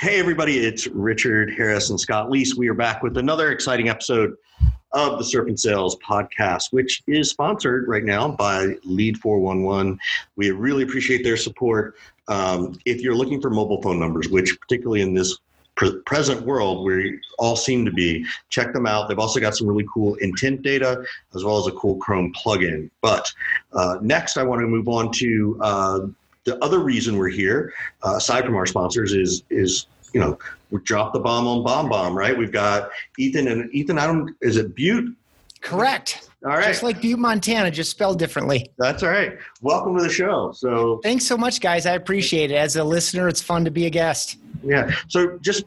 Hey, everybody, it's Richard Harris and Scott Leese. We are back with another exciting episode of the Surf and Sales podcast, which is sponsored right now by Lead 411. We really appreciate their support. Um, if you're looking for mobile phone numbers, which particularly in this pre- present world we all seem to be, check them out. They've also got some really cool intent data as well as a cool Chrome plugin. But uh, next, I want to move on to uh, the other reason we're here, uh, aside from our sponsors, is is you know we dropped the bomb on BombBomb, right? We've got Ethan and Ethan. I don't. Is it Beute? Correct. All right. Just like Butte, Montana, just spelled differently. That's all right. Welcome to the show. So thanks so much, guys. I appreciate it. As a listener, it's fun to be a guest. Yeah. So just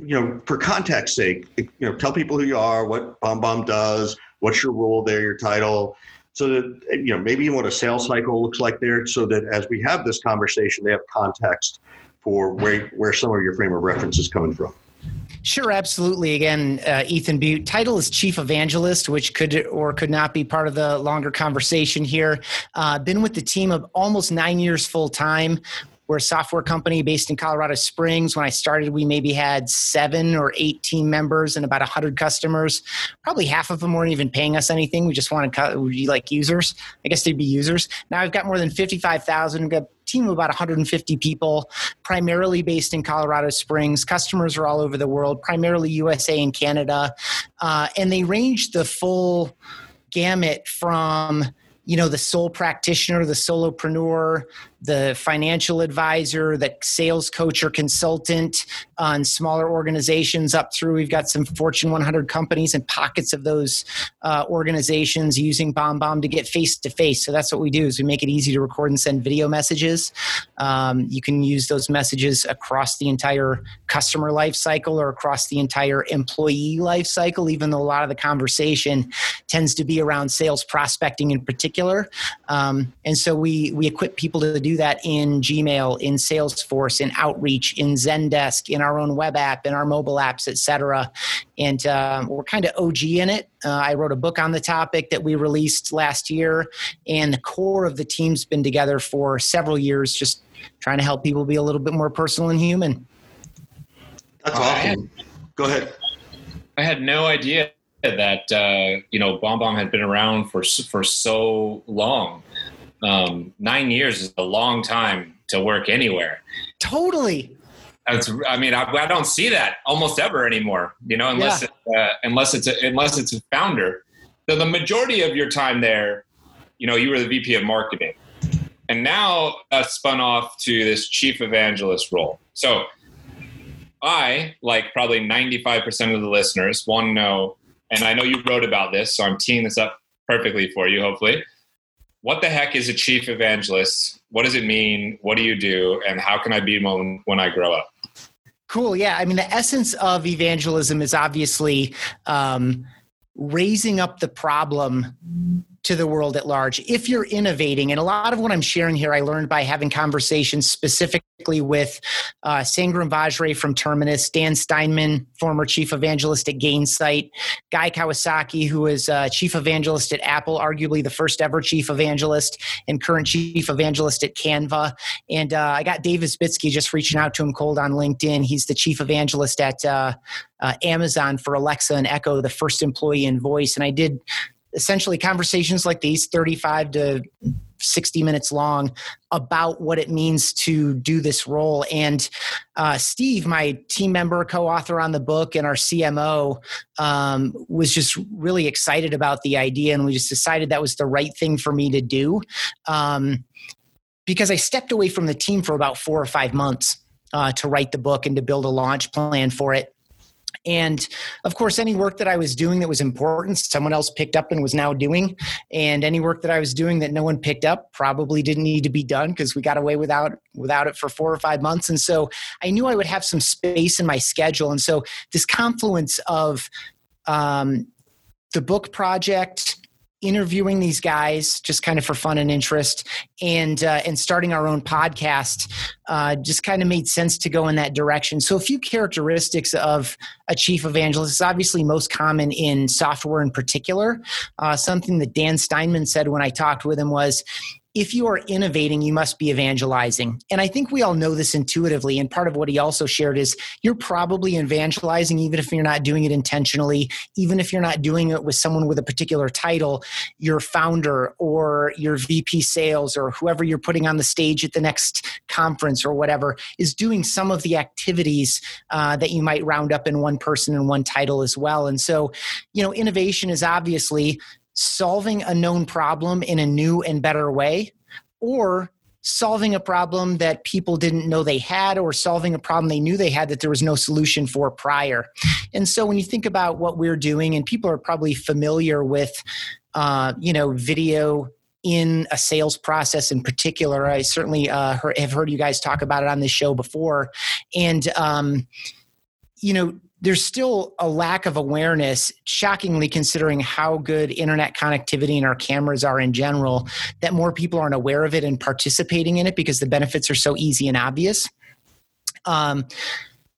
you know, for context sake, you know, tell people who you are, what BombBomb does, what's your role there, your title, so that you know maybe what a sales cycle looks like there, so that as we have this conversation, they have context for where where some of your frame of reference is coming from. Sure, absolutely. Again, uh, Ethan Beute. Title is Chief Evangelist, which could or could not be part of the longer conversation here. Uh, been with the team of almost nine years full time. We're a software company based in Colorado Springs. When I started, we maybe had seven or eight team members and about 100 customers. Probably half of them weren't even paying us anything. We just wanted like users. I guess they'd be users. Now I've got more than 55,000. We've got a team of about 150 people, primarily based in Colorado Springs. Customers are all over the world, primarily USA and Canada. Uh, and they range the full gamut from you know the sole practitioner the solopreneur the financial advisor, the sales coach or consultant on smaller organizations up through. We've got some Fortune 100 companies and pockets of those uh, organizations using BombBomb to get face to face. So that's what we do is we make it easy to record and send video messages. Um, you can use those messages across the entire customer life cycle or across the entire employee life cycle, even though a lot of the conversation tends to be around sales prospecting in particular. Um, and so we we equip people to do that in Gmail, in Salesforce, in Outreach, in Zendesk, in our own web app, in our mobile apps, etc. And uh, we're kind of OG in it. Uh, I wrote a book on the topic that we released last year, and the core of the team's been together for several years, just trying to help people be a little bit more personal and human. That's awesome. Go ahead. I had no idea that uh, you know BombBomb had been around for for so long um, nine years is a long time to work anywhere. Totally. It's, I mean, I, I, don't see that almost ever anymore. You know, unless yeah. it, uh, unless it's a, unless it's a founder. So the majority of your time there, you know, you were the VP of marketing, and now uh, spun off to this chief evangelist role. So I, like probably ninety five percent of the listeners, want to know, and I know you wrote about this, so I'm teeing this up perfectly for you, hopefully what the heck is a chief evangelist? What does it mean? What do you do? And how can I be one when I grow up? Cool. Yeah. I mean, the essence of evangelism is obviously um, raising up the problem to the world at large if you're innovating. And a lot of what i'm sharing here i learned by having conversations specifically with uh, sangram vajre from terminus dan steinman former chief evangelist at gainsight guy kawasaki who is uh, chief evangelist at apple arguably the first ever chief evangelist and current chief evangelist at canva. And uh, i got david Isbitski just reaching out to him cold on linkedin. He's the chief evangelist at uh, uh, Amazon for Alexa and Echo, the first employee in voice. And I did essentially conversations like these 35 to 60 minutes long about what it means to do this role. And uh, steve my team member co-author on the book and our cmo um, was just really excited about the idea and we just decided that was the right thing for me to do. Um, because i stepped away from the team for about four or five months uh, to write the book and to build a launch plan for it and of course, any work that I was doing that was important, someone else picked up and was now doing. And any work that I was doing that no one picked up probably didn't need to be done because we got away without without it for four or five months. And so I knew I would have some space in my schedule. And so this confluence of um, the book project interviewing these guys just kind of for fun and interest and uh, and starting our own podcast uh, just kind of made sense to go in that direction. So a few characteristics of a chief evangelist is obviously most common in software in particular. Uh, something that dan steinman said when i talked with him was if you are innovating, you must be evangelizing. And I think we all know this intuitively. And part of what he also shared is you're probably evangelizing, even if you're not doing it intentionally, even if you're not doing it with someone with a particular title, your founder or your VP sales or whoever you're putting on the stage at the next conference or whatever is doing some of the activities uh, that you might round up in one person and one title as well. And so, you know, innovation is obviously solving a known problem in a new and better way or solving a problem that people didn't know they had or solving a problem they knew they had that there was no solution for prior. And so when you think about what we're doing and people are probably familiar with uh, you know video in a sales process in particular i certainly uh, have heard you guys talk about it on this show before. And um, you know there's still a lack of awareness, shockingly considering how good internet connectivity and our cameras are in general, that more people aren't aware of it and participating in it because the benefits are so easy and obvious. Um,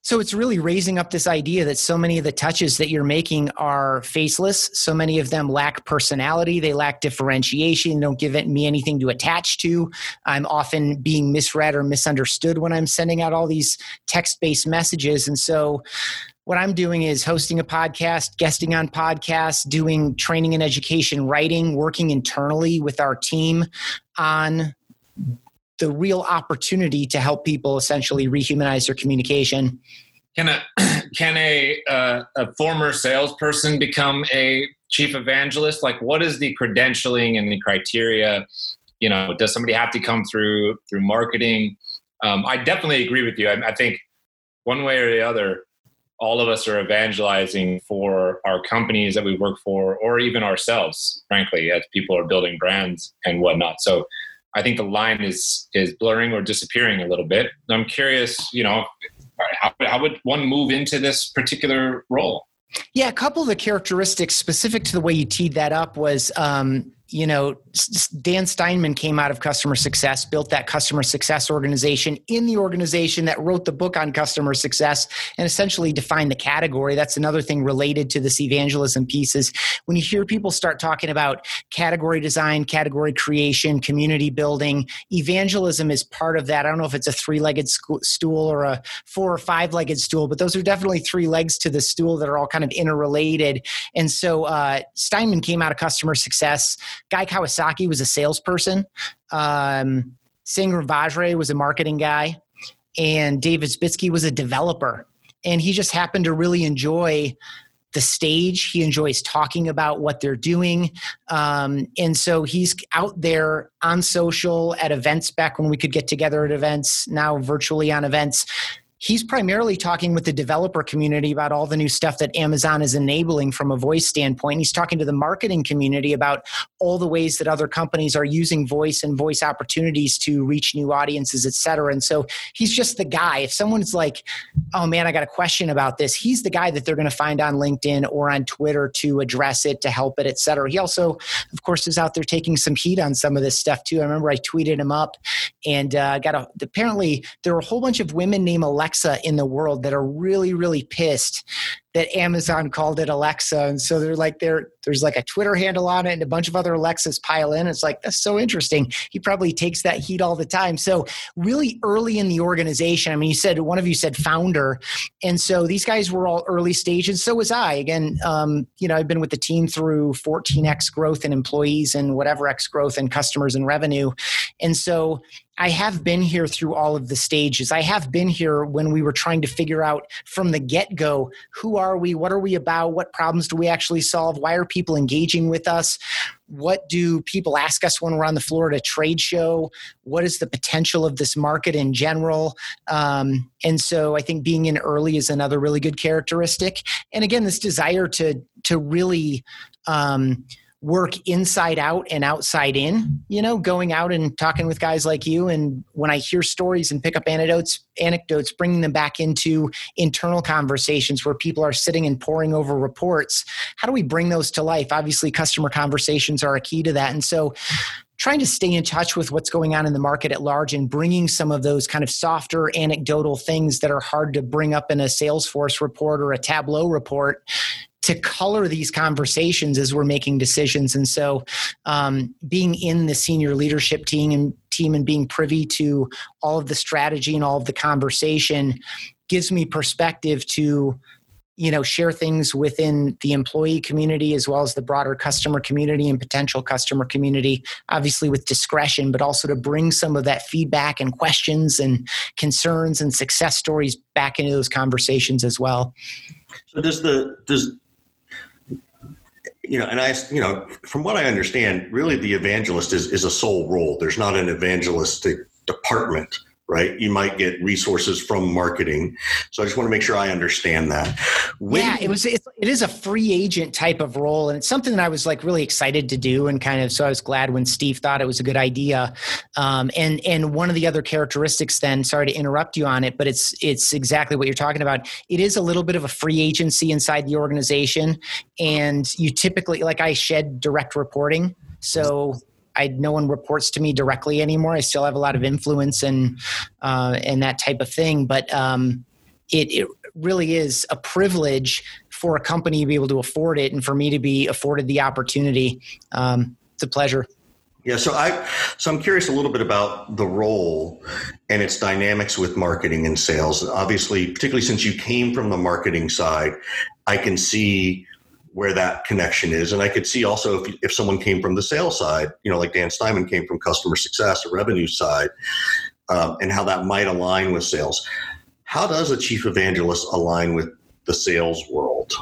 so it's really raising up this idea that so many of the touches that you're making are faceless. So many of them lack personality. They lack differentiation. Don't give me anything to attach to. I'm often being misread or misunderstood when I'm sending out all these text based messages. And so what I'm doing is hosting a podcast, guesting on podcasts, doing training and education writing, working internally with our team on the real opportunity to help people essentially rehumanize their communication. Can a can a uh, a former salesperson become a chief evangelist? Like, what is the credentialing and the criteria? You know, does somebody have to come through through marketing? Um, I definitely agree with you. I, I think one way or the other, all of us are evangelizing for our companies that we work for or even ourselves frankly as people are building brands and whatnot. So i think the line is is blurring or disappearing a little bit. I'm curious you know how, how would one move into this particular role? Yeah, a couple of the characteristics specific to the way you teed that up was um, you know, Dan Steinman came out of customer success, built that customer success organization in the organization that wrote the book on customer success and essentially defined the category. That's another thing related to this evangelism piece is when you hear people start talking about category design, category creation, community building, evangelism is part of that. I don't know if it's a three legged stool or a four or five legged stool, but those are definitely three legs to the stool that are all kind of interrelated. And so uh, Steinman came out of customer success Guy Kawasaki was a salesperson. Um, Vajre was a marketing guy. And David Isbitski was a developer. And he just happened to really enjoy the stage. He enjoys talking about what they're doing. Um, and so he's out there on social at events back when we could get together at events, now virtually on events, he's primarily talking with the developer community about all the new stuff that Amazon is enabling from a voice standpoint. He's talking to the marketing community about all the ways that other companies are using voice and voice opportunities to reach new audiences, et cetera. And so he's just the guy. If someone's like, oh man, I got a question about this, he's the guy that they're going to find on LinkedIn or on Twitter to address it, to help it, et cetera. He also, of course, is out there taking some heat on some of this stuff too. I remember I tweeted him up and uh, got a, apparently there were a whole bunch of women named Alexa Alexa in the world that are really, really pissed that Amazon called it Alexa. And so they're like, there, there's like a Twitter handle on it and a bunch of other Alexas pile in. It's like, that's so interesting. He probably takes that heat all the time. So really early in the organization, I mean, you said, one of you said founder. And so these guys were all early stage and so was I. Again, um, you know, I've been with the team through 14X growth in employees and whatever X growth in customers and revenue. And so I have been here through all of the stages. I have been here when we were trying to figure out from the get go who are we? What are we about? What problems do we actually solve? Why are people engaging with us? What do people ask us when we're on the floor at a trade show? What is the potential of this market in general? Um, and so I think being in early is another really good characteristic. And again, this desire to to really um, work inside out and outside in you know going out and talking with guys like you. And when i hear stories and pick up anecdotes anecdotes bringing them back into internal conversations where people are sitting and poring over reports how do we bring those to life? Obviously customer conversations are a key to that. And so trying to stay in touch with what's going on in the market at large and bringing some of those kind of softer anecdotal things that are hard to bring up in a salesforce report or a tableau report to color these conversations as we're making decisions. And so, um, being in the senior leadership team and team and being privy to all of the strategy and all of the conversation gives me perspective to you know share things within the employee community as well as the broader customer community and potential customer community obviously with discretion but also to bring some of that feedback and questions and concerns and success stories back into those conversations as well so does the does you know and i you know from what i understand really the evangelist is is a sole role. There's not an evangelistic department right? You might get resources from marketing. So I just want to make sure I understand that. When yeah, it was it is a free agent type of role, and it's something that I was like really excited to do, and kind of so I was glad when Steve thought it was a good idea. Um, and and one of the other characteristics, then, sorry to interrupt you on it, but it's it's exactly what you're talking about. It is a little bit of a free agency inside the organization, and you typically like I shed direct reporting, so I no one reports to me directly anymore. I still have a lot of influence and uh, and that type of thing, but um, it, it really is a privilege for a company to be able to afford it, and for me to be afforded the opportunity. Um, it's a pleasure. Yeah, so I so I'm curious a little bit about the role and its dynamics with marketing and sales. Obviously, particularly since you came from the marketing side, I can see where that connection is. And I could see also if, if someone came from the sales side, you know, like Dan Steinman came from customer success or revenue side, um, and how that might align with sales. How does a chief evangelist align with the sales world?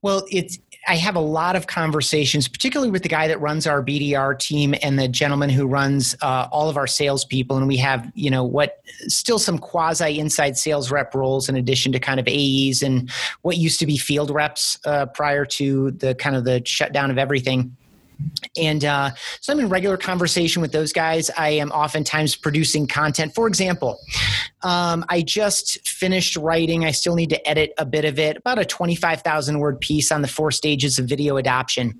Well, it's I have a lot of conversations, particularly with the guy that runs our BDR team and the gentleman who runs uh, all of our salespeople. And we have, you know, what still some quasi inside sales rep roles in addition to kind of AEs and what used to be field reps uh, prior to the kind of the shutdown of everything. And uh, so I'm in regular conversation with those guys. I am oftentimes producing content. For example, um, I just finished writing, I still need to edit a bit of it, about a 25,000 word piece on the four stages of video adoption.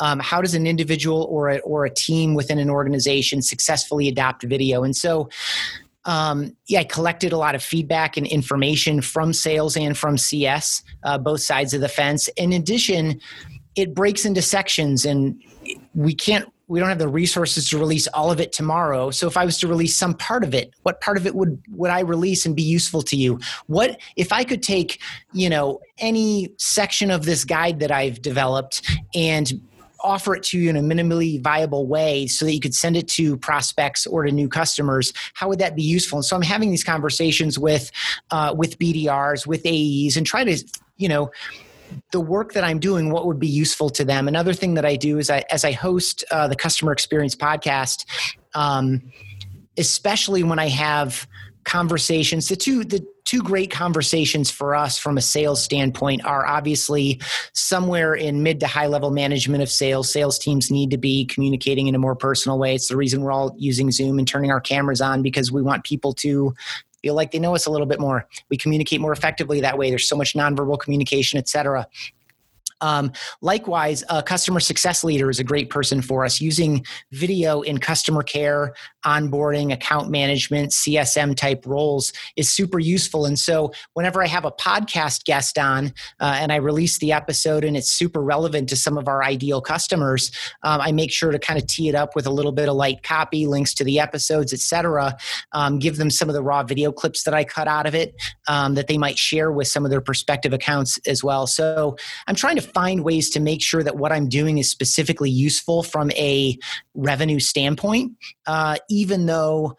Um, how does an individual or a, or a team within an organization successfully adopt video? And so um, yeah, I collected a lot of feedback and information from sales and from CS, uh, both sides of the fence. In addition, it breaks into sections and we can't we don't have the resources to release all of it tomorrow. So if i was to release some part of it what part of it would would i release and be useful to you? What if i could take you know any section of this guide that i've developed and offer it to you in a minimally viable way so that you could send it to prospects or to new customers how would that be useful? And so i'm having these conversations with uh, with bdrs with aes and try to you know the work that I'm doing, what would be useful to them. Another thing that I do is I, as I host uh, the customer experience podcast, um, especially when I have conversations, the two the two great conversations for us from a sales standpoint are obviously somewhere in mid to high level management of sales. Sales teams need to be communicating in a more personal way. It's the reason we're all using Zoom and turning our cameras on because we want people to feel like they know us a little bit more. We communicate more effectively that way. There's so much nonverbal communication, et cetera. Um, likewise, a customer success leader is a great person for us using video in customer care, onboarding, account management, CSM type roles is super useful. And so, whenever I have a podcast guest on uh, and I release the episode and it's super relevant to some of our ideal customers, um, I make sure to kind of tee it up with a little bit of light copy, links to the episodes, etc. Um, give them some of the raw video clips that I cut out of it um, that they might share with some of their prospective accounts as well. So, I'm trying to find ways to make sure that what I'm doing is specifically useful from a revenue standpoint, uh, even though.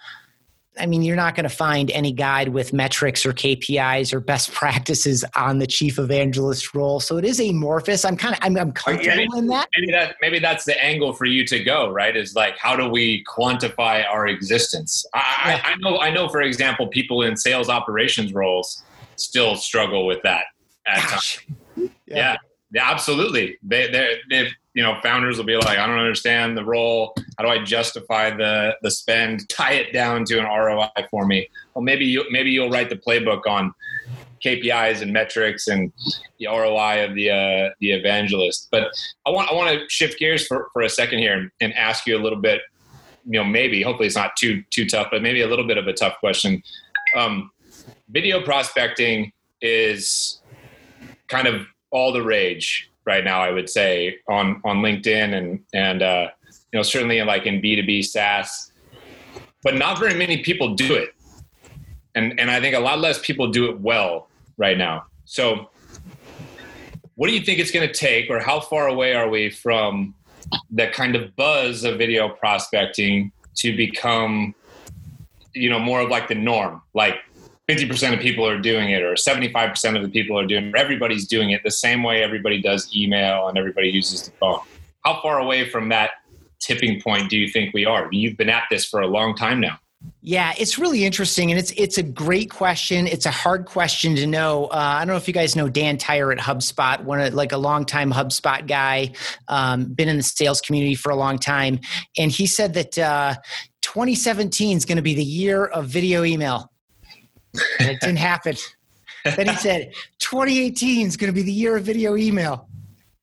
I mean, you're not going to find any guide with metrics or KPIs or best practices on the chief evangelist role. So it is amorphous. I'm kind of I'm, I'm comfortable in that. Maybe that maybe that's the angle for you to go. Right? Is like how do we quantify our existence? I, yeah. I, I know I know for example, people in sales operations roles still struggle with that at Gosh. times. Yeah. yeah. Yeah, absolutely. They, they, they, you know, founders will be like, I don't understand the role. How do I justify the the spend? Tie it down to an ROI for me. Well, maybe you maybe you'll write the playbook on KPIs and metrics and the ROI of the uh, the evangelist. But I want I want to shift gears for, for a second here and ask you a little bit. You know, maybe hopefully it's not too too tough, but maybe a little bit of a tough question. Um, video prospecting is kind of all the rage right now. I would say on on LinkedIn and and uh, you know certainly in like in B two B SaaS, but not very many people do it, and and I think a lot less people do it well right now. So, what do you think it's going to take, or how far away are we from that kind of buzz of video prospecting to become, you know, more of like the norm, like 50% of people are doing it or 75% of the people are doing it everybody's doing it the same way everybody does email and everybody uses the phone how far away from that tipping point do you think we are you've been at this for a long time now yeah, it's really interesting, and it's it's a great question. It's a hard question to know. Uh, I don't know if you guys know Dan Tyre at HubSpot, one of, like a longtime HubSpot guy, um, been in the sales community for a long time, and he said that uh, 2017 is going to be the year of video email and it didn't happen. then he said, 2018 is going to be the year of video email.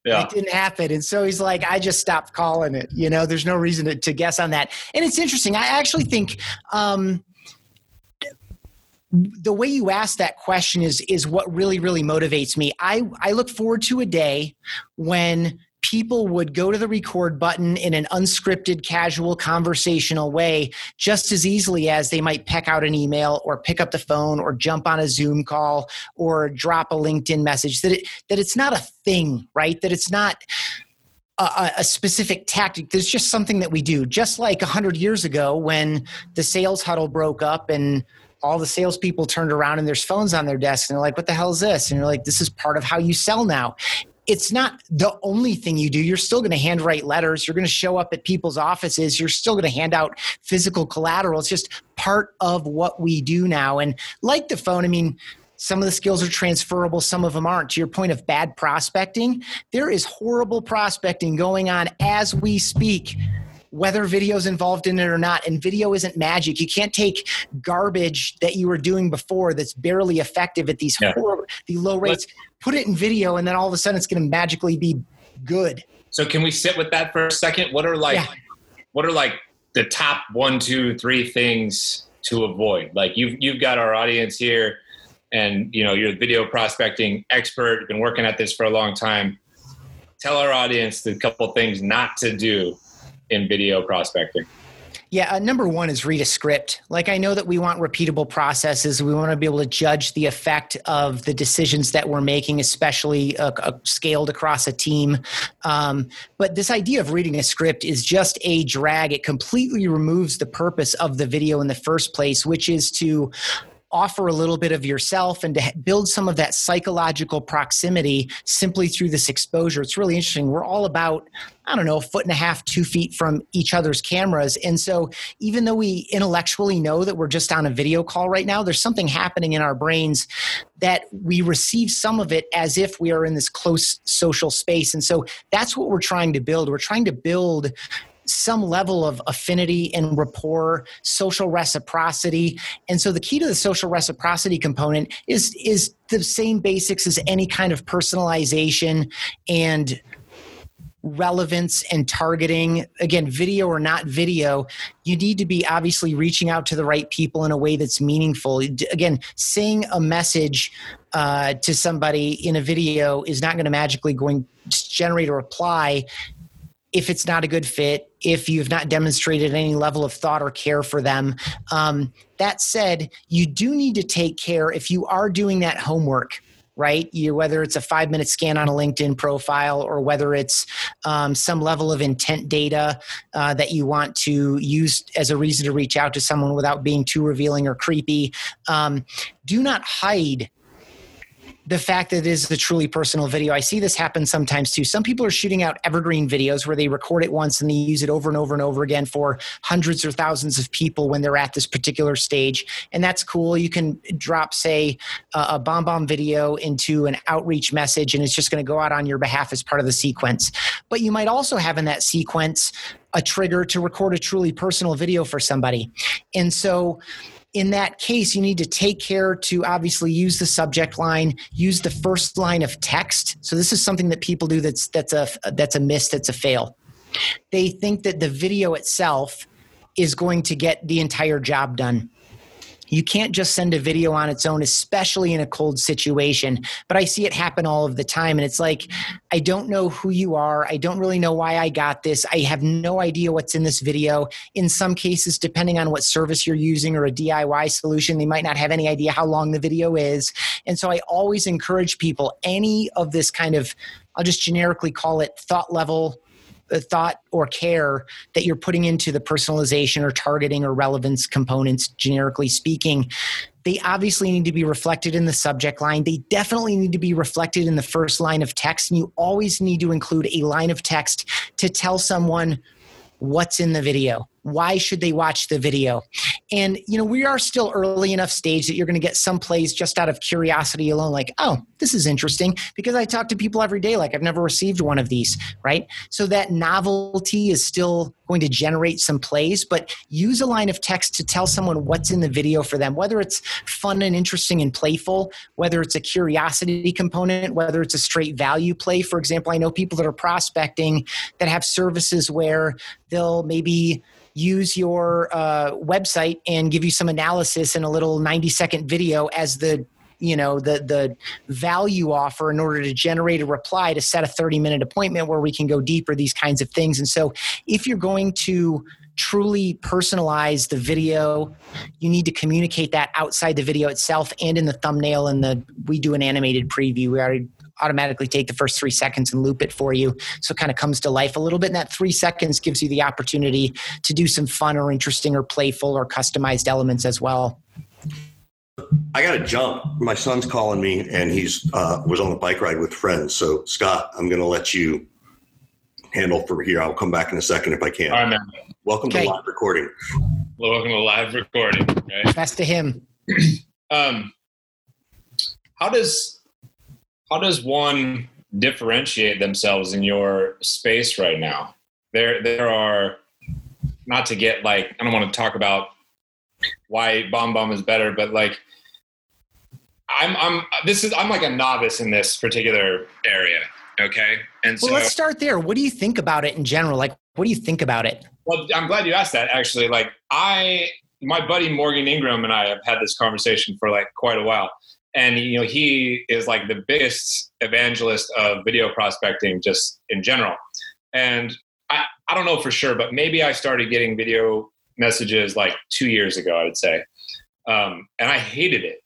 Yeah. It didn't happen. And so he's like, I just stopped calling it. You know, there's no reason to, to guess on that. And it's interesting. I actually think um, the way you ask that question is is what really, really motivates me. I, I look forward to a day when people would go to the record button in an unscripted, casual, conversational way just as easily as they might peck out an email or pick up the phone or jump on a Zoom call or drop a LinkedIn message. That it that it's not a thing, right? That it's not a, a, specific tactic. There's just something that we do. Just like 100 years ago when the sales huddle broke up and all the salespeople turned around and there's phones on their desks and they're like, what the hell is this? And you're like, this is part of how you sell now it's not the only thing you do. You're still going to handwrite letters. You're going to show up at people's offices. You're still going to hand out physical collateral. It's just part of what we do now. And like the phone, I mean, some of the skills are transferable, some of them aren't. To your point of bad prospecting, there is horrible prospecting going on as we speak whether video's involved in it or not. And video isn't magic. You can't take garbage that you were doing before that's barely effective at these yeah. horrible, the low rates, Let's, put it in video, and then all of a sudden it's going to magically be good. So can we sit with that for a second? What are like, yeah. what are like the top one, two, three things to avoid? Like you've you've got our audience here, and you know you're a video prospecting expert. You've been working at this for a long time. Tell our audience the couple things not to do in video prospecting? Yeah, uh, number one is read a script. Like, I know that we want repeatable processes. We want to be able to judge the effect of the decisions that we're making, especially uh, uh, scaled across a team. Um, but this idea of reading a script is just a drag. It completely removes the purpose of the video in the first place, which is to offer a little bit of yourself and to build some of that psychological proximity simply through this exposure. It's really interesting. We're all about, I don't know, a foot and a half, two feet from each other's cameras. And so even though we intellectually know that we're just on a video call right now, there's something happening in our brains that we receive some of it as if we are in this close social space. And so that's what we're trying to build. We're trying to build some level of affinity and rapport, social reciprocity. And so the key to the social reciprocity component is is the same basics as any kind of personalization and relevance and targeting again video or not video you need to be obviously reaching out to the right people in a way that's meaningful again saying a message uh, to somebody in a video is not going to magically going to generate a reply if it's not a good fit, if you've not demonstrated any level of thought or care for them. Um, that said, you do need to take care if you are doing that homework right? You, whether it's a five minute scan on a LinkedIn profile or whether it's um, some level of intent data uh, that you want to use as a reason to reach out to someone without being too revealing or creepy. Um, do not hide the fact that it is a truly personal video. I see this happen sometimes too. Some people are shooting out evergreen videos where they record it once and they use it over and over and over again for hundreds or thousands of people when they're at this particular stage. And that's cool. You can drop, say, a bomb bomb video into an outreach message and it's just going to go out on your behalf as part of the sequence. But you might also have in that sequence a trigger to record a truly personal video for somebody. And so, in that case, you need to take care to obviously use the subject line, use the first line of text. So this is something that people do that's that's a that's a miss, that's a fail. They think that the video itself is going to get the entire job done. You can't just send a video on its own, especially in a cold situation. But I see it happen all of the time. And it's like, I don't know who you are. I don't really know why I got this. I have no idea what's in this video. In some cases, depending on what service you're using or a DIY solution, they might not have any idea how long the video is. And so I always encourage people any of this kind of, I'll just generically call it thought level thought or care that you're putting into the personalization or targeting or relevance components, generically speaking, they obviously need to be reflected in the subject line. They definitely need to be reflected in the first line of text. And you always need to include a line of text to tell someone what's in the video why should they watch the video? And you know we are still early enough stage that you're going to get some plays just out of curiosity alone like oh this is interesting because i talk to people every day like i've never received one of these right? So that novelty is still going to generate some plays but use a line of text to tell someone what's in the video for them whether it's fun and interesting and playful whether it's a curiosity component whether it's a straight value play. For example i know people that are prospecting that have services where they'll maybe use your uh, website and give you some analysis in a little 90 second video as the you know the the value offer in order to generate a reply to set a 30 minute appointment where we can go deeper these kinds of things. And so if you're going to truly personalize the video you need to communicate that outside the video itself and in the thumbnail and the we do an animated preview. We already automatically take the first three seconds and loop it for you. So it kind of comes to life a little bit. And that three seconds gives you the opportunity to do some fun or interesting or playful or customized elements as well. I got to jump. My son's calling me, and he's uh, was on a bike ride with friends. So Scott, I'm going to let you handle for here. I'll come back in a second if I can. All right, man. Welcome okay. to live recording. Well, welcome to live recording. Right? Best to him. um, how does how does one differentiate themselves in your space right now? There, there are not to get like I don't want to talk about why BombBomb is better, but like I'm, I'm this is I'm like a novice in this particular area. Okay, and so well, let's start there. What do you think about it in general? Like, what do you think about it? Well, I'm glad you asked that. Actually, like I, my buddy Morgan Ingram and I have had this conversation for like quite a while and you know he is like the biggest evangelist of video prospecting just in general. And I, I don't know for sure but maybe i started getting video messages like two years ago i would say. Um, and i hated it.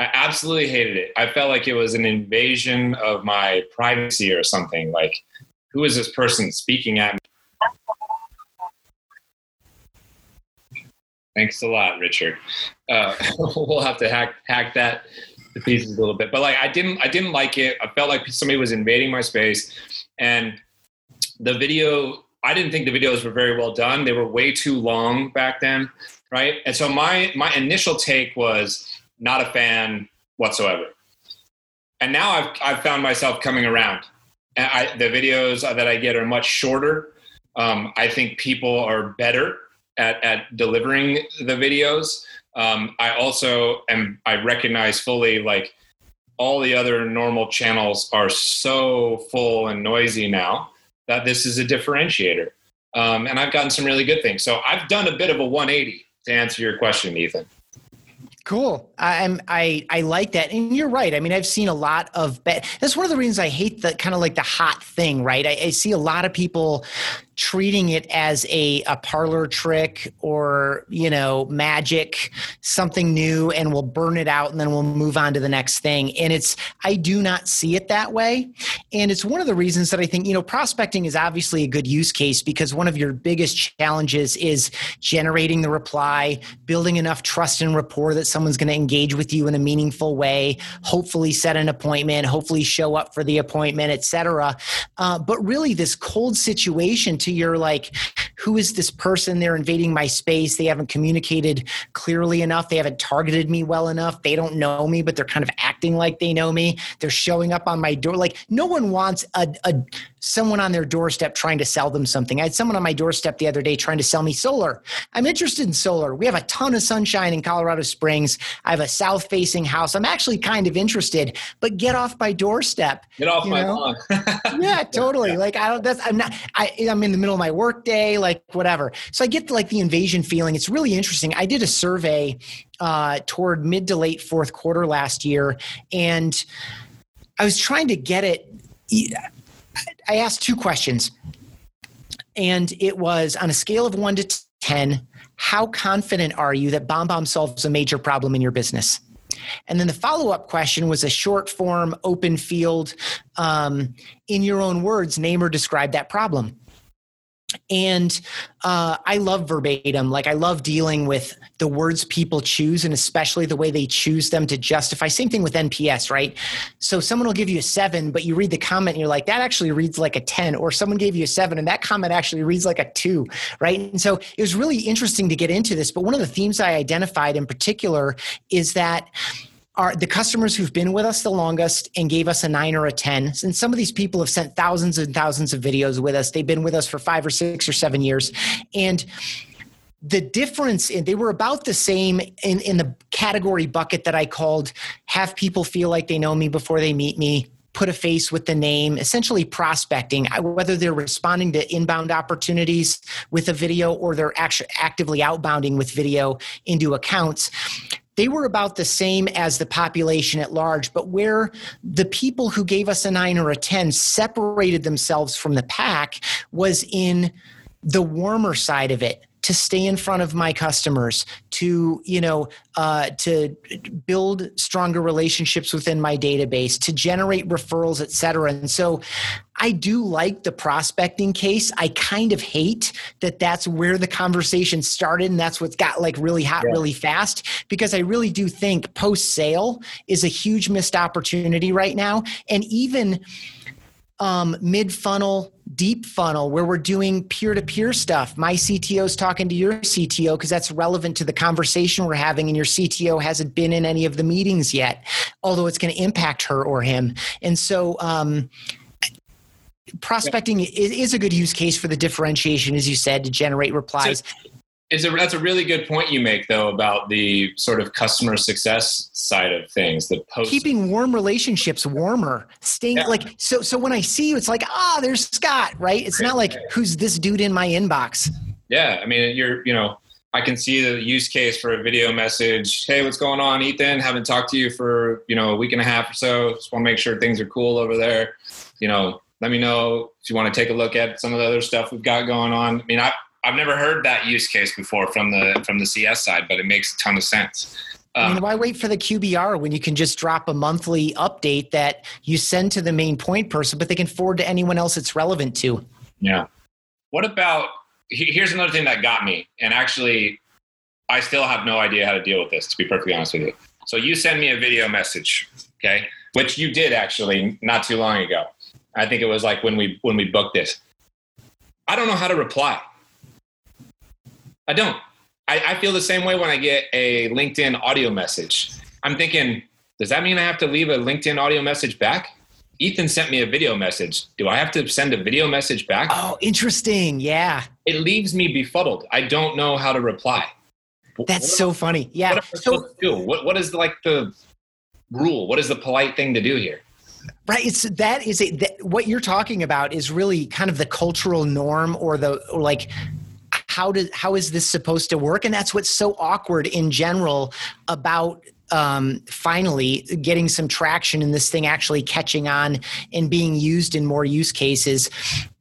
I absolutely hated it. I felt like it was an invasion of my privacy or something. Like who is this person speaking at me Thanks a lot, Richard. Uh, we'll have to hack hack that to pieces a little bit. But like, I didn't I didn't like it. I felt like somebody was invading my space, and the video. I didn't think the videos were very well done. They were way too long back then, right? And so my my initial take was not a fan whatsoever. And now I've I've found myself coming around. And I, the videos that I get are much shorter. Um, I think people are better at, at delivering the videos. Um, I also am, I recognize fully like all the other normal channels are so full and noisy now that this is a differentiator. Um, and I've gotten some really good things. So I've done a bit of a 180 to answer your question, Ethan. Cool. I'm I I like that, and you're right. I mean, I've seen a lot of. Be- That's one of the reasons I hate the kind of like the hot thing, right? I, I see a lot of people treating it as a, a parlor trick or you know magic something new and we'll burn it out and then we'll move on to the next thing. And it's i do not see it that way. And it's one of the reasons that i think you know prospecting is obviously a good use case because one of your biggest challenges is generating the reply building enough trust and rapport that someone's going to engage with you in a meaningful way hopefully set an appointment hopefully show up for the appointment etc uh, but really this cold situation to your like who is this person? They're invading my space. They haven't communicated clearly enough. They haven't targeted me well enough. They don't know me but they're kind of acting like they know me. They're showing up on my door. Like no one wants a, a someone on their doorstep trying to sell them something. I had someone on my doorstep the other day trying to sell me solar. I'm interested in solar. We have a ton of sunshine in colorado springs. I have a south facing house. I'm actually kind of interested but get off my doorstep get off my lawn. Yeah totally. Like i don't that's i'm not i i'm in the middle of my work day like whatever. So i get like the invasion feeling. It's really interesting. I did a survey uh, toward mid to late fourth quarter last year, and I was trying to get it. I asked two questions, and it was on a scale of one to ten. How confident are you that BombBomb solves a major problem in your business? And then the follow up question was a short form, open field, um, in your own words, name or describe that problem and uh, i love verbatim. Like i love dealing with the words people choose and especially the way they choose them to justify. Same thing with nps right? So someone will give you a seven but you read the comment and you're like that actually reads like a 10 or someone gave you a seven and that comment actually reads like a two right? And so it was really interesting to get into this but one of the themes i identified in particular is that are the customers who've been with us the longest and gave us a nine or a 10. And some of these people have sent thousands and thousands of videos with us. They've been with us for five or six or seven years. And the difference in they were about the same in, in the category bucket that I called have people feel like they know me before they meet me, put a face with the name, essentially prospecting, whether they're responding to inbound opportunities with a video or they're actually actively outbounding with video into accounts they were about the same as the population at large, but where the people who gave us a nine or a 10 separated themselves from the pack was in the warmer side of it to stay in front of my customers to you know uh, to build stronger relationships within my database to generate referrals et cetera. And so i do like the prospecting case. I kind of hate that that's where the conversation started and that's what's got like really hot yeah. really fast because i really do think post sale is a huge missed opportunity right now. And even um, mid funnel, deep funnel, where we're doing peer to peer stuff. My CTO is talking to your CTO because that's relevant to the conversation we're having, and your CTO hasn't been in any of the meetings yet, although it's going to impact her or him. And so, um, prospecting is, is, a good use case for the differentiation, as you said, to generate replies. So, it's a, that's a really good point you make, though, about the sort of customer success side of things. The post keeping warm relationships warmer, staying yeah. like so. So when I see you, it's like ah, oh, there's Scott, right? It's not like who's this dude in my inbox. Yeah, I mean, you're you know, I can see the use case for a video message. Hey, what's going on, Ethan? Haven't talked to you for you know a week and a half or so. Just want to make sure things are cool over there. You know, let me know if you want to take a look at some of the other stuff we've got going on. I mean, I I've never heard that use case before from the from the CS side, but it makes a ton of sense. I mean, um, why wait for the QBR when you can just drop a monthly update that you send to the main point person, but they can forward to anyone else it's relevant to? Yeah. What about here's another thing that got me, and actually, I still have no idea how to deal with this. To be perfectly honest with you, so you send me a video message, okay, which you did actually not too long ago. I think it was like when we when we booked this. I don't know how to reply. I don't. I, I feel the same way when I get a LinkedIn audio message. I'm thinking, does that mean I have to leave a LinkedIn audio message back? Ethan sent me a video message. Do I have to send a video message back? Oh, interesting. Yeah. It leaves me befuddled. I don't know how to reply. That's what so funny. Yeah. What, so, do? What, what is like the rule? What is the polite thing to do here? Right. It's that is it. that, what you're talking about is really kind of the cultural norm or the or like how does how is this supposed to work? And that's what's so awkward in general about um, finally getting some traction in this thing actually catching on and being used in more use cases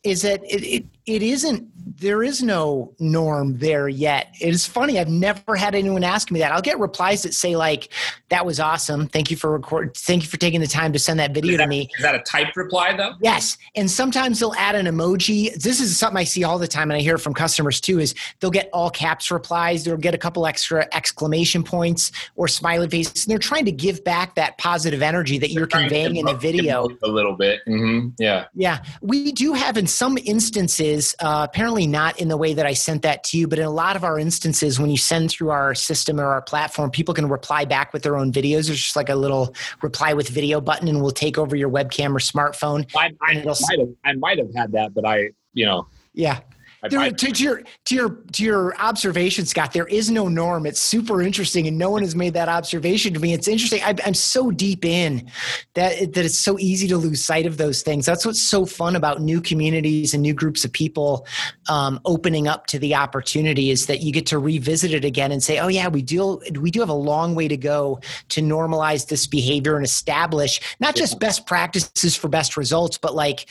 is that it, it, it isn't there is no norm there yet. It is funny. I've never had anyone ask me that. I'll get replies that say like, "That was awesome. Thank you for record. Thank you for taking the time to send that video that, to me." Is that a typed reply though? Yes. And sometimes they'll add an emoji. This is something I see all the time, and I hear from customers too. Is they'll get all caps replies. They'll get a couple extra exclamation points or smiley faces. And they're trying to give back that positive energy that they're you're conveying in the video. A little bit. Mm-hmm. Yeah. Yeah. We do have in some instances, uh, apparently not in the way that I sent that to you, but in a lot of our instances, when you send through our system or our platform, people can reply back with their own videos. There's just like a little reply with video button, and we'll take over your webcam or smartphone. I, I, might, have, I might have had that, but I, you know. Yeah. To, to, your to your to your observation, Scott, there is no norm. It's super interesting, and no one has made that observation to me. It's interesting. I, am so deep in that that it's so easy to lose sight of those things. That's what's so fun about new communities and new groups of people um, opening up to the opportunity is that you get to revisit it again and say, "Oh yeah, we do we do have a long way to go to normalize this behavior and establish not just best practices for best results, but like."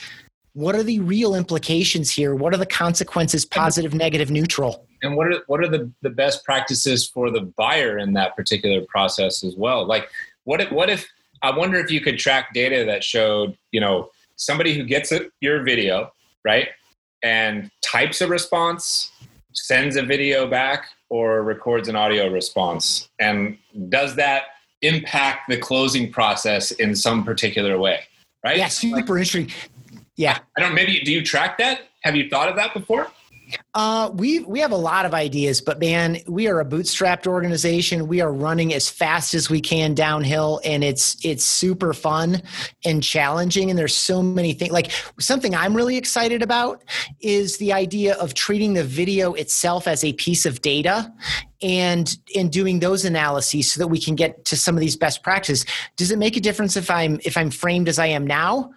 What are the real implications here? What are the consequences, positive, negative, neutral? And what are what are the, the best practices for the buyer in that particular process as well? Like what if what if I wonder if you could track data that showed, you know, somebody who gets a, your video, right? And types a response, sends a video back, or records an audio response. And does that impact the closing process in some particular way? Right? Yeah, super like, interesting. Yeah. I don't maybe do you track that? Have you thought of that before? Uh, we we have a lot of ideas, but man, we are a bootstrapped organization. We are running as fast as we can downhill, and it's it's super fun and challenging. And there's so many things. Like something I'm really excited about is the idea of treating the video itself as a piece of data, and in doing those analyses so that we can get to some of these best practices. Does it make a difference if I'm if I'm framed as I am now?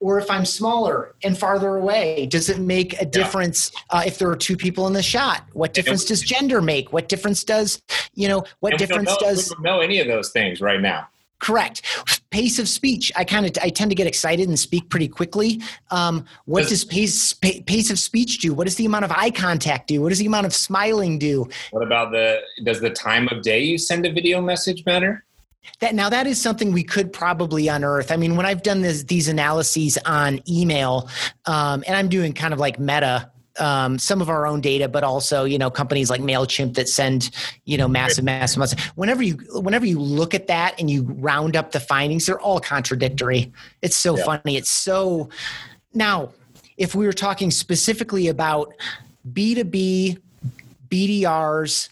Or if I'm smaller and farther away? Does it make a difference yeah. uh, if there are two people in the shot? What difference does gender make? What difference does you know? What difference know, does? We don't know any of those things right now. Correct. Pace of speech. I kind of I tend to get excited and speak pretty quickly. Um, what does, does pace pace of speech do? What does the amount of eye contact do? What does the amount of smiling do? What about the does the time of day you send a video message matter? That now that is something we could probably unearth. I mean, when I've done this, these analyses on email, um, and I'm doing kind of like meta um, some of our own data, but also you know companies like Mailchimp that send you know massive, massive amounts. Whenever you whenever you look at that and you round up the findings, they're all contradictory. It's so yeah. funny. It's so now if we were talking specifically about B two B BDRs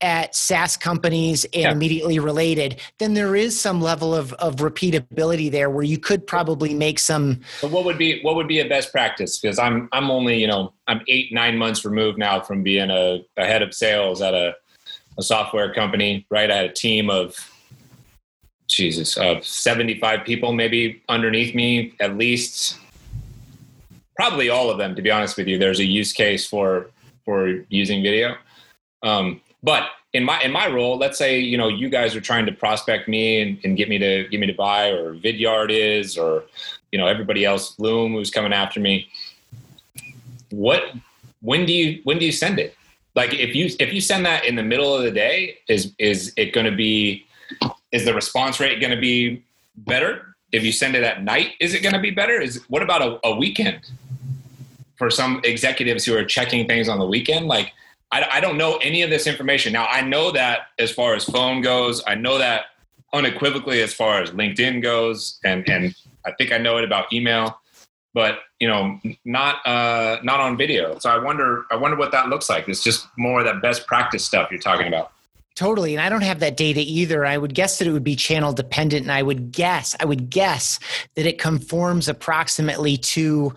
at SaaS companies and yeah. immediately related, then there is some level of, of repeatability there where you could probably make some. But what would be what would be a best practice? Because I'm I'm only you know I'm eight nine months removed now from being a, a head of sales at a, a software company. Right, I had a team of Jesus of 75 people maybe underneath me at least. Probably all of them, to be honest with you. There's a use case for for using video. Um, but in my in my role, let's say you know you guys are trying to prospect me and, and get me to get me to buy, or Vidyard is, or you know everybody else, Loom who's coming after me. What when do you when do you send it? Like if you if you send that in the middle of the day, is is it going to be is the response rate going to be better? If you send it at night, is it going to be better? Is what about a, a weekend? For some executives who are checking things on the weekend, like I, I don't know any of this information. Now, I know that as far as phone goes, I know that unequivocally as far as LinkedIn goes, and, and I think I know it about email, but you know, not uh, not on video. So I wonder, I wonder what that looks like. It's just more of that best practice stuff you're talking about. Totally. And I don't have that data either. I would guess that it would be channel dependent. And I would guess, I would guess that it conforms approximately to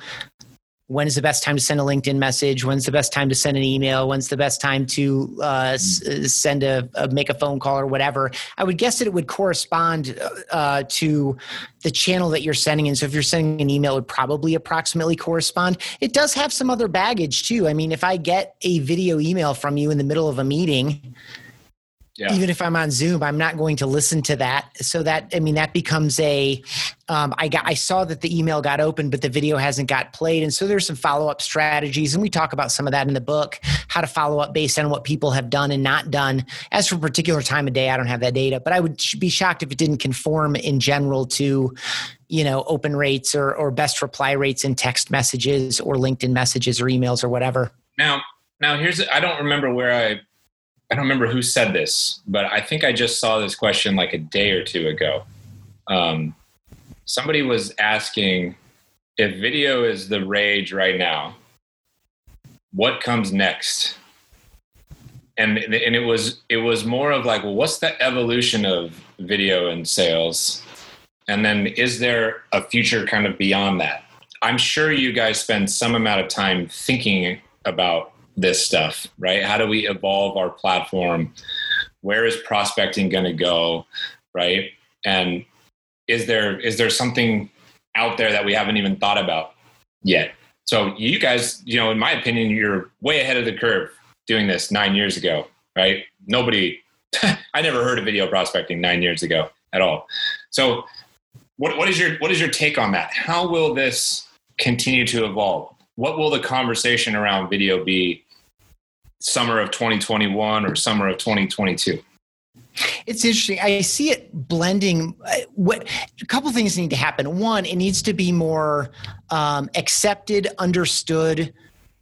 when is the best time to send a linkedin message? When's the best time to send an email? When's the best time to uh, s- uh, send a, a, make a phone call or whatever? I would guess that it would correspond uh, to the channel that you're sending in. So if you're sending an email it would probably approximately correspond. It does have some other baggage too. I mean if i get a video email from you in the middle of a meeting yeah. even if I'm on Zoom, I'm not going to listen to that. So that I mean that becomes a um, I got I saw that the email got open, but the video hasn't got played, and so there's some follow up strategies, and we talk about some of that in the book, how to follow up based on what people have done and not done. As for a particular time of day, I don't have that data, but I would be shocked if it didn't conform in general to you know open rates or or best reply rates in text messages or LinkedIn messages or emails or whatever. Now, now here's I don't remember where I I don't remember who said this, but I think I just saw this question like a day or two ago. Um, somebody was asking if video is the rage right now, what comes next? And and it was it was more of like, well, what's the evolution of video and sales? And then is there a future kind of beyond that? I'm sure you guys spend some amount of time thinking about this stuff, right? How do we evolve our platform? Where is prospecting going to go, right? And is there is there something out there that we haven't even thought about yet? So you guys, you know, in my opinion, you're way ahead of the curve doing this nine years ago, right? Nobody, I never heard of video prospecting nine years ago at all. So, what, what is your what is your take on that? How will this continue to evolve? What will the conversation around video be summer of 2021 or summer of 2022? It's interesting. I see it blending. Uh, what a couple things need to happen. One, it needs to be more um, accepted, understood,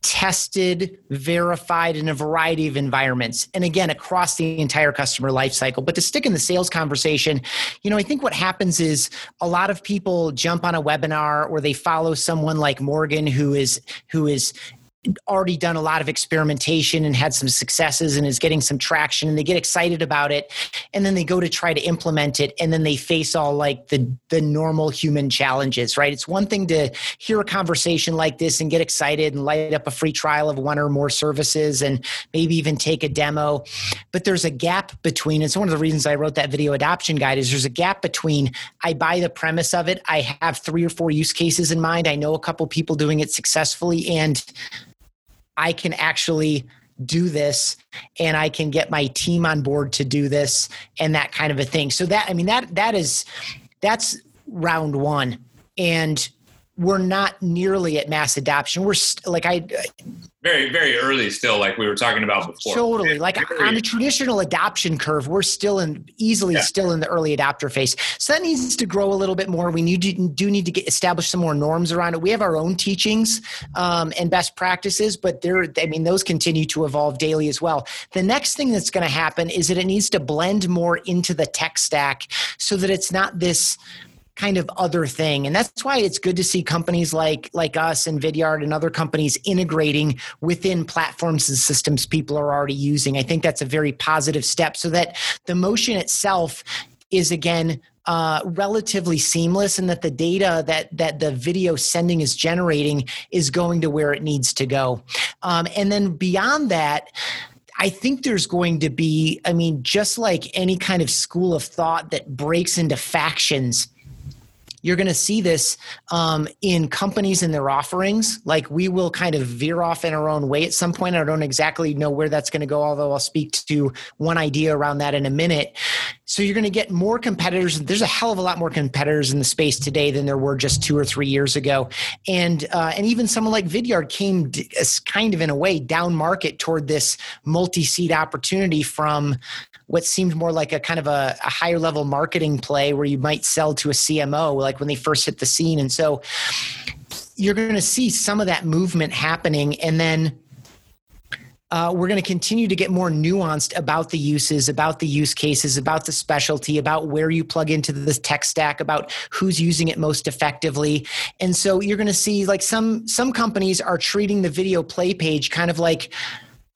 tested, verified in a variety of environments. And again, across the entire customer lifecycle. But to stick in the sales conversation, you know, I think what happens is a lot of people jump on a webinar or they follow someone like Morgan who is who is already done a lot of experimentation and had some successes and is getting some traction and they get excited about it and then they go to try to implement it and then they face all like the the normal human challenges right? It's one thing to hear a conversation like this and get excited and light up a free trial of one or more services and maybe even take a demo but there's a gap between it's one of the reasons I wrote that video adoption guide is there's a gap between I buy the premise of it I have three or four use cases in mind I know a couple people doing it successfully and I can actually do this and I can get my team on board to do this and that kind of a thing. So that I mean that that is that's round 1 and we're not nearly at mass adoption. We're st- like I very very early still like we were talking about before. Totally. Like very on the traditional adoption curve we're still in easily yeah. still in the early adopter phase. So that needs to grow a little bit more. We need to do need to get establish some more norms around it. We have our own teachings um, and best practices but there i mean those continue to evolve daily as well. The next thing that's going to happen is that it needs to blend more into the tech stack so that it's not this kind of other thing. And that's why it's good to see companies like like us and vidyard and other companies integrating within platforms and systems people are already using. I think that's a very positive step so that the motion itself is again uh, relatively seamless and that the data that that the video sending is generating is going to where it needs to go. Um, and then beyond that I think there's going to be, I mean, just like any kind of school of thought that breaks into factions, you're going to see this um, in companies and their offerings. Like we will kind of veer off in our own way at some point. I don't exactly know where that's going to go, although I'll speak to one idea around that in a minute. So you're going to get more competitors. There's a hell of a lot more competitors in the space today than there were just two or three years ago, and uh, and even someone like Vidyard came kind of in a way down market toward this multi-seat opportunity from what seemed more like a kind of a, a higher level marketing play where you might sell to a CMO, like when they first hit the scene. And so you're going to see some of that movement happening. And then uh, we're going to continue to get more nuanced about the uses, about the use cases, about the specialty, about where you plug into the tech stack, about who's using it most effectively. And so you're going to see like some some companies are treating the video play page kind of like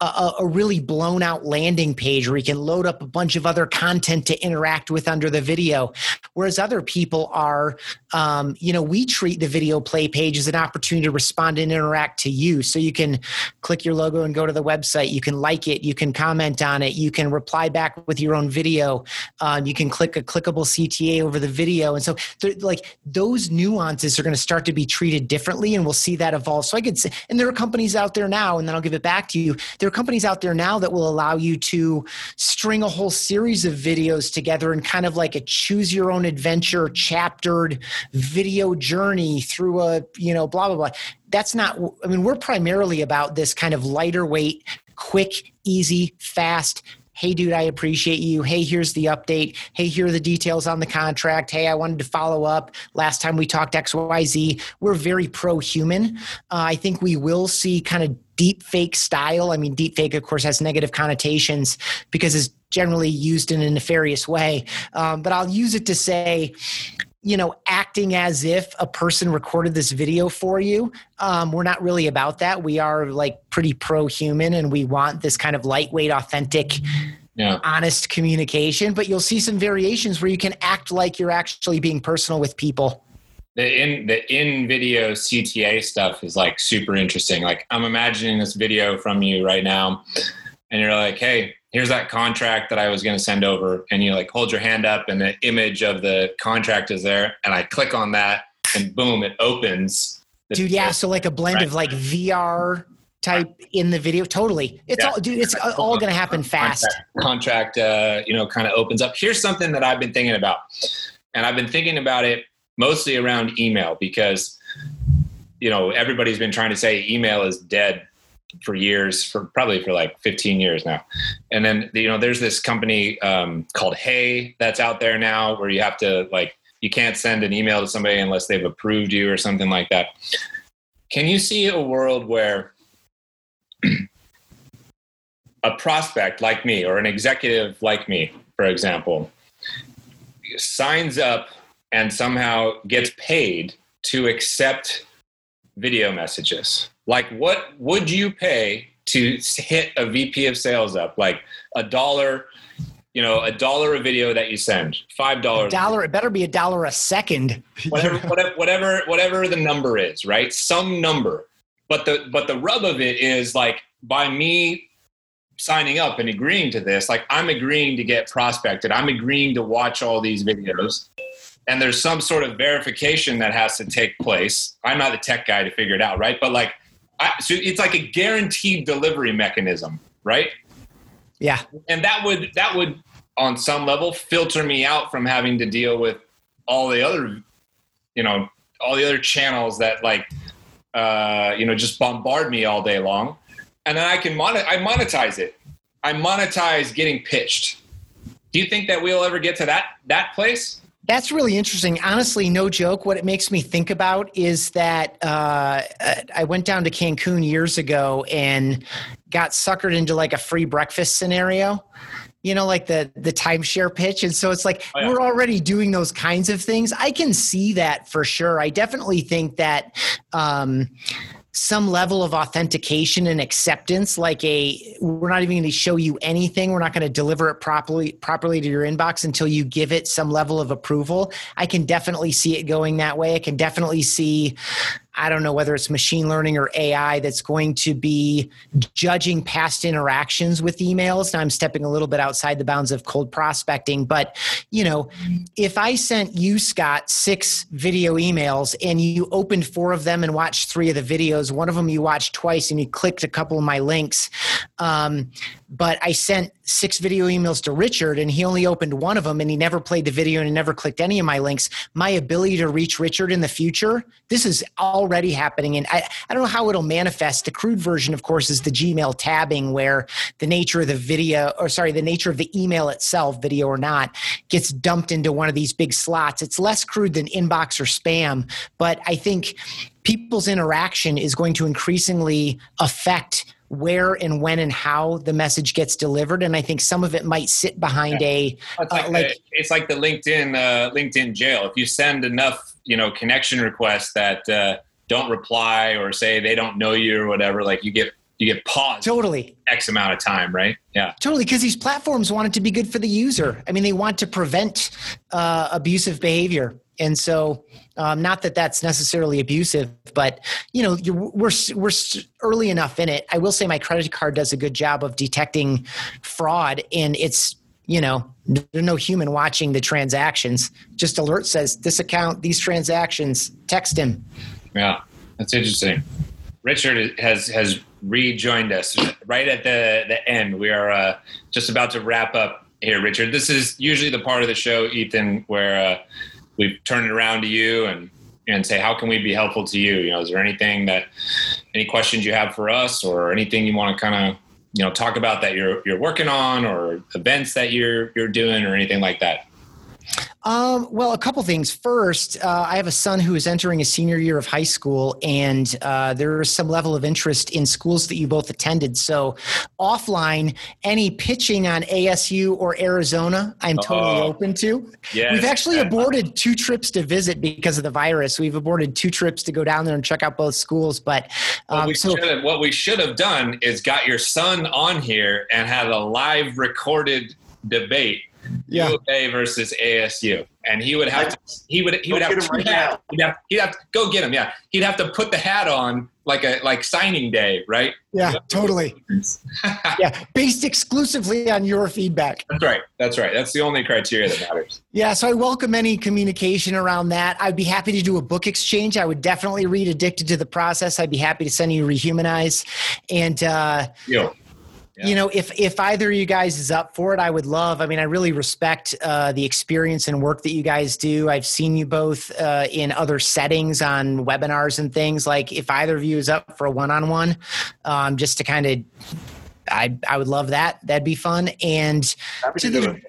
a, a, really blown out landing page where you can load up a bunch of other content to interact with under the video. Whereas other people are, um, you know, we treat the video play page as an opportunity to respond and interact to you. So you can click your logo and go to the website. You can like it. You can comment on it. You can reply back with your own video. Um, you can click a clickable CTA over the video. And so, like, those nuances are going to start to be treated differently, and we'll see that evolve. So I could say, and there are companies out there now, and then I'll give it back to you there are companies out there now that will allow you to string a whole series of videos together and kind of like a choose your own adventure chaptered video journey through a you know blah blah blah. That's not i mean we're primarily about this kind of lighter weight quick easy fast hey dude i appreciate you. Hey here's the update. Hey here are the details on the contract. Hey i wanted to follow up. Last time we talked xyz we're very pro-human. Uh, i think we will see kind of deep fake style. I mean deep fake of course has negative connotations because it's generally used in a nefarious way. Um, but i'll use it to say you know, acting as if a person recorded this video for you. Um, we're not really about that. We are like pretty pro human and we want this kind of lightweight, authentic, yeah. honest communication. But you'll see some variations where you can act like you're actually being personal with people. the in the in video CTA stuff is like super interesting. Like I'm imagining this video from you right now, and you're like, "Hey, here's that contract that I was going to send over," and you like hold your hand up, and the image of the contract is there, and I click on that, and boom, it opens. Dude, yeah. So like a blend right. of like VR type in the video. Totally, it's yeah. all, dude. It's all going to happen fast. Contract, contract uh, you know, kind of opens up. Here's something that I've been thinking about, and I've been thinking about it mostly around email because you know everybody's been trying to say email is dead for years for probably for like 15 years now and then you know there's this company um, called hey that's out there now where you have to like you can't send an email to somebody unless they've approved you or something like that can you see a world where a prospect like me or an executive like me for example signs up and somehow gets paid to accept video messages. Like, what would you pay to hit a VP of sales up? Like a dollar, you know, a dollar a video that you send, five dollars. Dollar. It better be a dollar a second. Whatever, whatever, whatever, whatever the number is, right? Some number. But the but the rub of it is like by me signing up and agreeing to this, like I'm agreeing to get prospected. I'm agreeing to watch all these videos and there's some sort of verification that has to take place. I'm not the tech guy to figure it out, right? But like, I, so it's like a guaranteed delivery mechanism, right? Yeah, and that would that would on some level filter me out from having to deal with all the other, you know, all the other channels that like, uh, you know, just bombard me all day long, and then I can mon- I monetize it. I monetize getting pitched. Do you think that we'll ever get to that that place? That's really interesting. Honestly, no joke. What it makes me think about is that uh, I went down to Cancun years ago and got suckered into like a free breakfast scenario. You know, like the the timeshare pitch, and so it's like oh, yeah. we're already doing those kinds of things. I can see that for sure. I definitely think that. Um, some level of authentication and acceptance like a we're not even going to show you anything. We're not going to deliver it properly properly to your inbox until you give it some level of approval. I can definitely see it going that way. I can definitely see I don't know whether it's machine learning or AI that's going to be judging past interactions with emails. Now I'm stepping a little bit outside the bounds of cold prospecting, but you know, if I sent you, Scott, six video emails and you opened four of them and watched three of the videos, one of them you watched twice and you clicked a couple of my links, um, but I sent six video emails to Richard and he only opened one of them and he never played the video and he never clicked any of my links. My ability to reach Richard in the future, this is already happening. And I, I don't know how it'll manifest. The crude version, of course, is the Gmail tabbing where the nature of the video, or sorry, the nature of the email itself, video or not, gets dumped into one of these big slots. It's less crude than inbox or spam, but I think people's interaction is going to increasingly affect where and when and how the message gets delivered. And i think some of it might sit behind yeah. a it's like, uh, like the, it's like the linkedin uh, linkedin jail. If you send enough you know connection requests that uh, don't reply or say they don't know you or whatever like you get you get paused totally. X amount of time right? Yeah. Totally because these platforms want it to be good for the user. I mean they want to prevent uh, abusive behavior. And so um, not that that's necessarily abusive but you know we're we're early enough in it. I will say my credit card does a good job of detecting fraud and it's you know there's no human watching the transactions. Just alert says this account these transactions text him. Yeah that's interesting. Richard has has rejoined us right at the the end. We are uh, just about to wrap up here richard. This is usually the part of the show ethan where uh, we turn it around to you and and say how can we be helpful to you? You know is there anything that any questions you have for us or anything you want to kind of you know talk about that you're you're working on or events that you're you're doing or anything like that um, well, a couple things. First, uh, I have a son who is entering a senior year of high school, and uh, there is some level of interest in schools that you both attended. So, offline, any pitching on ASU or Arizona, I'm totally oh, open to. Yes. We've actually aborted two trips to visit because of the virus. We've aborted two trips to go down there and check out both schools. But um, what, we so, what we should have done is got your son on here and had a live recorded debate Yeah. U of A versus ASU, and he would have to. He would. He Go would have get him right hats. now. He'd have, he'd have to go get him. Yeah, he'd have to put the hat on like a like signing day, right? Yeah, totally. Yeah, based exclusively on your feedback. That's right. That's right. That's the only criteria that matters. Yeah, so I welcome any communication around that. I'd be happy to do a book exchange. I would definitely read Addicted to the Process. I'd be happy to send you Rehumanize. And uh, You. Yeah. you know, if if either of you guys is up for it, I would love. I mean, I really respect uh, the experience and work that you guys do. I've seen you both uh, in other settings on webinars and things. Like, if either of you is up for a one-on-one, um, just to kind of, I I would love that. That'd be fun. And Happy to the.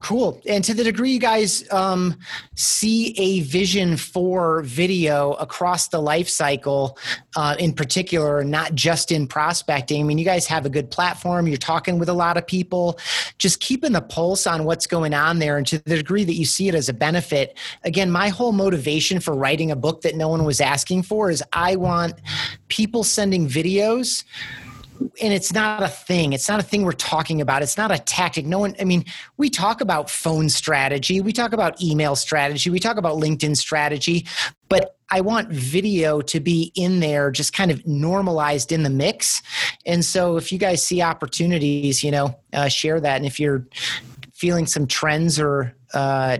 Cool. And to the degree you guys um, see a vision for video across the life cycle, uh, in particular, not just in prospecting, I mean, you guys have a good platform. You're talking with a lot of people, just keeping the pulse on what's going on there. And to the degree that you see it as a benefit, again, my whole motivation for writing a book that no one was asking for is I want people sending videos and it's not a thing. It's not a thing we're talking about. It's not a tactic. No one, I mean, we talk about phone strategy, we talk about email strategy, we talk about LinkedIn strategy, but I want video to be in there, just kind of normalized in the mix. And so if you guys see opportunities, you know, uh, share that. And if you're feeling some trends or, uh,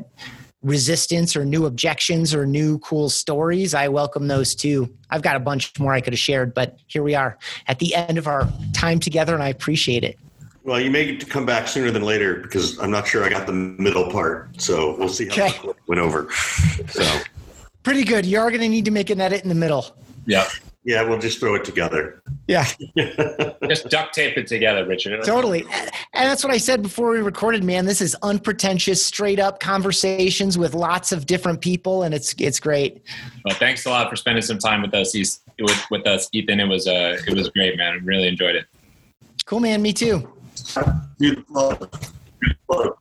resistance or new objections or new cool stories, I welcome those too. I've got a bunch more I could have shared, but here we are at the end of our time together, and I appreciate it. Well, you may get to come back sooner than later because I'm not sure I got the middle part. So we'll see how Okay. that went over. So Pretty good. You are going to need to make an edit in the middle. Yeah. Yeah, we'll just throw it together. Yeah, Just duct tape it together, Richard. Totally. And that's what I said before we recorded, man. This is unpretentious, straight up conversations with lots of different people, and it's it's great. Well, thanks a lot for spending some time with us, with, with us, Ethan. It was uh, it was great, man. I really enjoyed it. Cool, man. Me too. You- well, well,